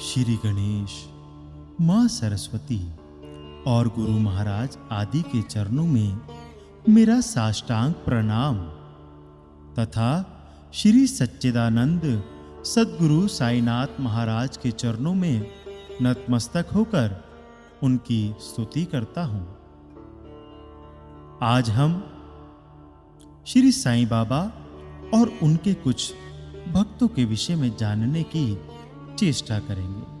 श्री गणेश, माँ सरस्वती और गुरु महाराज आदि के चरणों में मेरा साष्टांग प्रणाम तथा श्री सच्चिदानंद सदगुरु साईनाथ महाराज के चरणों में नतमस्तक होकर उनकी स्तुति करता हूँ। आज हम श्री साईं बाबा और उनके कुछ भक्तों के विषय में जानने की चेष्टा करेंगे।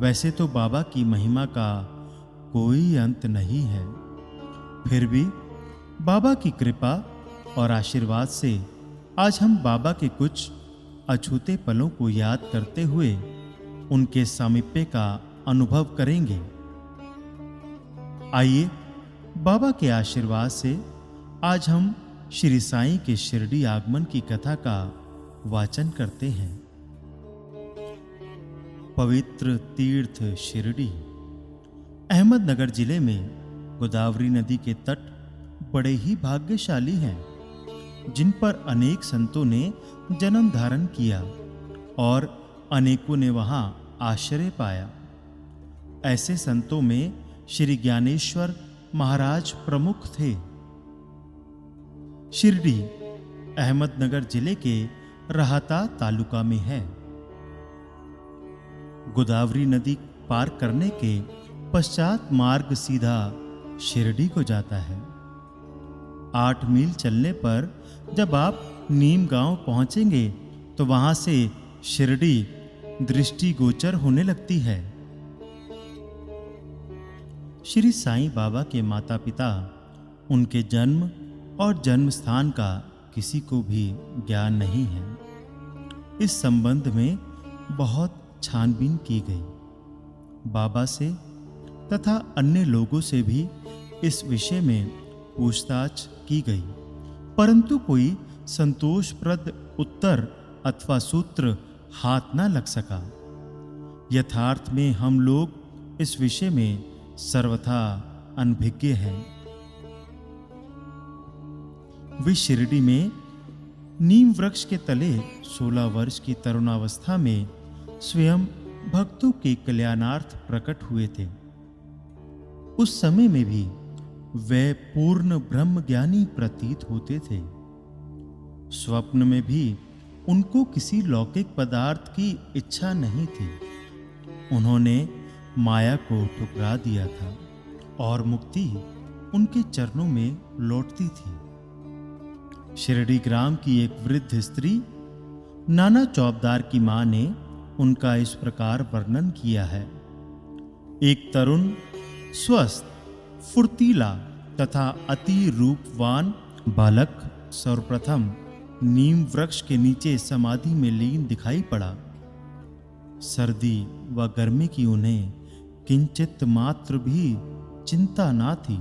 वैसे तो बाबा की महिमा का कोई अंत नहीं है। फिर भी बाबा की कृपा और आशीर्वाद से आज हम बाबा के कुछ अछूते पलों को याद करते हुए उनके सामिप्य का अनुभव करेंगे। आइए बाबा के आशीर्वाद से आज हम श्री साई के शिरडी आगमन की कथा का वाचन करते हैं। पवित्र तीर्थ शिरडी। अहमदनगर ज़िले में गोदावरी नदी के तट बड़े ही भाग्यशाली हैं, जिन पर अनेक संतों ने जन्म धारण किया और अनेकों ने वहाँ आश्रय पाया। ऐसे संतों में श्री ज्ञानेश्वर महाराज प्रमुख थे। शिरडी अहमदनगर ज़िले के राहता तालुका में है। गोदावरी नदी पार करने के पश्चात मार्ग सीधा शिरडी को जाता है। आठ मील चलने पर जब आप नीम गाँव पहुँचेंगे तो वहाँ से शिरडी दृष्टि गोचर होने लगती है। श्री साईं बाबा के माता पिता उनके जन्म और जन्म स्थान का किसी को भी ज्ञान नहीं है। इस संबंध में बहुत छानबीन की गई। बाबा से तथा अन्य लोगों से भी इस विषय में पूछताछ की गई। परंतु कोई संतोषप्रद उत्तर अथवा सूत्र हाथ न लग सका। यथार्थ में हम लोग इस विषय में सर्वथा अनभिज्ञ हैं। वे शिरडी में नीम वृक्ष के तले 16 वर्ष की तरुणावस्था में स्वयं भक्तों के कल्याणार्थ प्रकट हुए थे। उस समय में भी वे पूर्ण ब्रह्म ज्ञानी प्रतीत होते थे। स्वप्न में भी उनको किसी लौकिक पदार्थ की इच्छा नहीं थी। उन्होंने माया को ठुकरा दिया था और मुक्ति उनके चरणों में लौटती थी। शिरडी ग्राम की एक वृद्ध स्त्री नाना चौबदार की माँ ने उनका इस प्रकार वर्णन किया है। एक तरुण, स्वस्थ, फुर्तीला तथा अति रूपवान बालक सर्वप्रथम नीम वृक्ष के नीचे समाधि में लीन दिखाई पड़ा। सर्दी व गर्मी की उन्हें किंचित मात्र भी चिंता ना थी।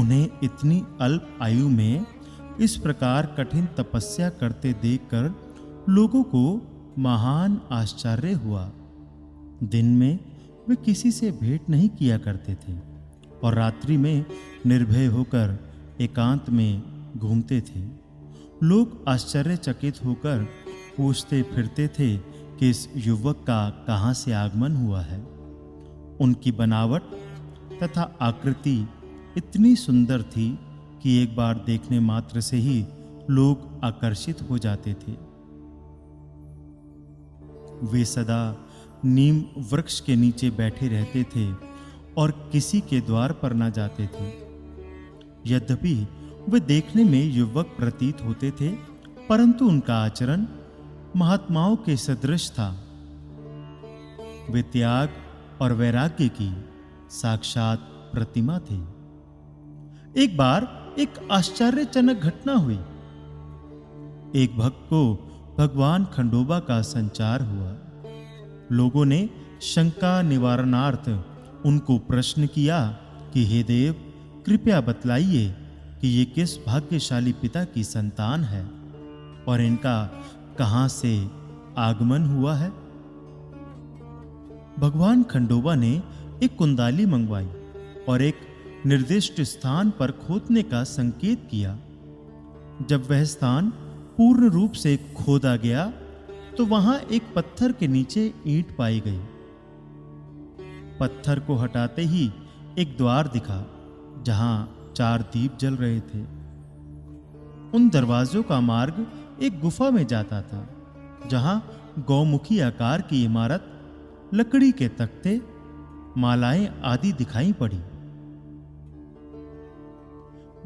उन्हें इतनी अल्प आयु में इस प्रकार कठिन तपस्या करते देखकर लोगों को महान आश्चर्य हुआ। दिन में वे किसी से भेंट नहीं किया करते थे और रात्रि में निर्भय होकर एकांत में घूमते थे। लोग आश्चर्यचकित होकर पूछते फिरते थे कि इस युवक का कहाँ से आगमन हुआ है। उनकी बनावट तथा आकृति इतनी सुंदर थी कि एक बार देखने मात्र से ही लोग आकर्षित हो जाते थे। वे सदा नीम वृक्ष के नीचे बैठे रहते थे और किसी के द्वार पर न जाते थे। यद्यपि वे देखने में युवक प्रतीत होते थे, परंतु उनका आचरण महात्माओं के सदृश था। वे त्याग और वैराग्य की साक्षात प्रतिमा थे। एक बार एक आश्चर्यजनक घटना हुई। एक भक्त को भगवान खंडोबा का संचार हुआ। लोगों ने शंका निवारणार्थ उनको प्रश्न किया कि, हे देव, कृपया बतलाइए कि ये किस भाग्यशाली पिता की संतान है और इनका कहाँ से आगमन हुआ है? भगवान खंडोबा ने एक कुंदाली मंगवाई और एक निर्दिष्ट स्थान पर खोदने का संकेत किया। जब वह स्थान पूर्ण रूप से खोदा गया तो वहाँ एक पत्थर के नीचे ईंट पाई गई। पत्थर को हटाते ही एक द्वार दिखा, जहाँ चार दीप जल रहे थे। उन दरवाजों का मार्ग एक गुफा में जाता था, जहाँ गौमुखी आकार की इमारत, लकड़ी के तख्ते, मालाएँ आदि दिखाई पड़ी।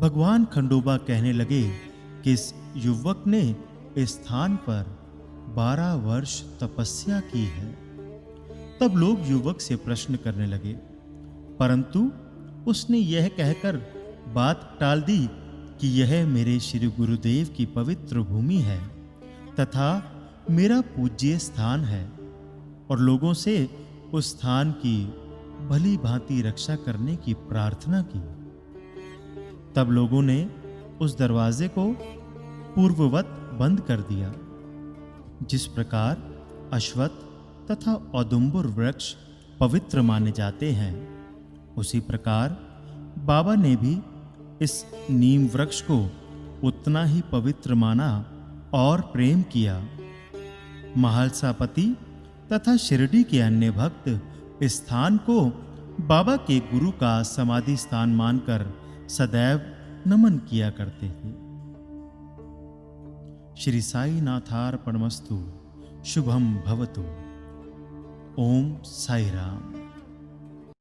भगवान खंडोबा कहने लगे कि इस युवक ने स्थान पर बारह वर्ष तपस्या की है? तब लोग युवक से प्रश्न करने लगे। परंतु उसने यह कहकर बात टाल दी कि यह मेरे श्री गुरुदेव की पवित्र भूमि है तथा मेरा पूज्य स्थान है और लोगों से उस स्थान की भली भांति रक्षा करने की प्रार्थना की। तब लोगों ने उस दरवाजे को पूर्ववत बंद कर दिया, जिस प्रकार अश्वत्थ तथा औदुंबुर वृक्ष पवित्र माने जाते हैं। उसी प्रकार बाबा ने भी इस नीम वृक्ष को उतना ही पवित्र माना और प्रेम किया। महालसापति तथा शिरडी के अन्य भक्त स्थान को बाबा के गुरु का समाधि स्थान मानकर सदैव नमन किया करते थे श्री साई नाथार्पणमस्तु शुभम भवतु। ओम साई राम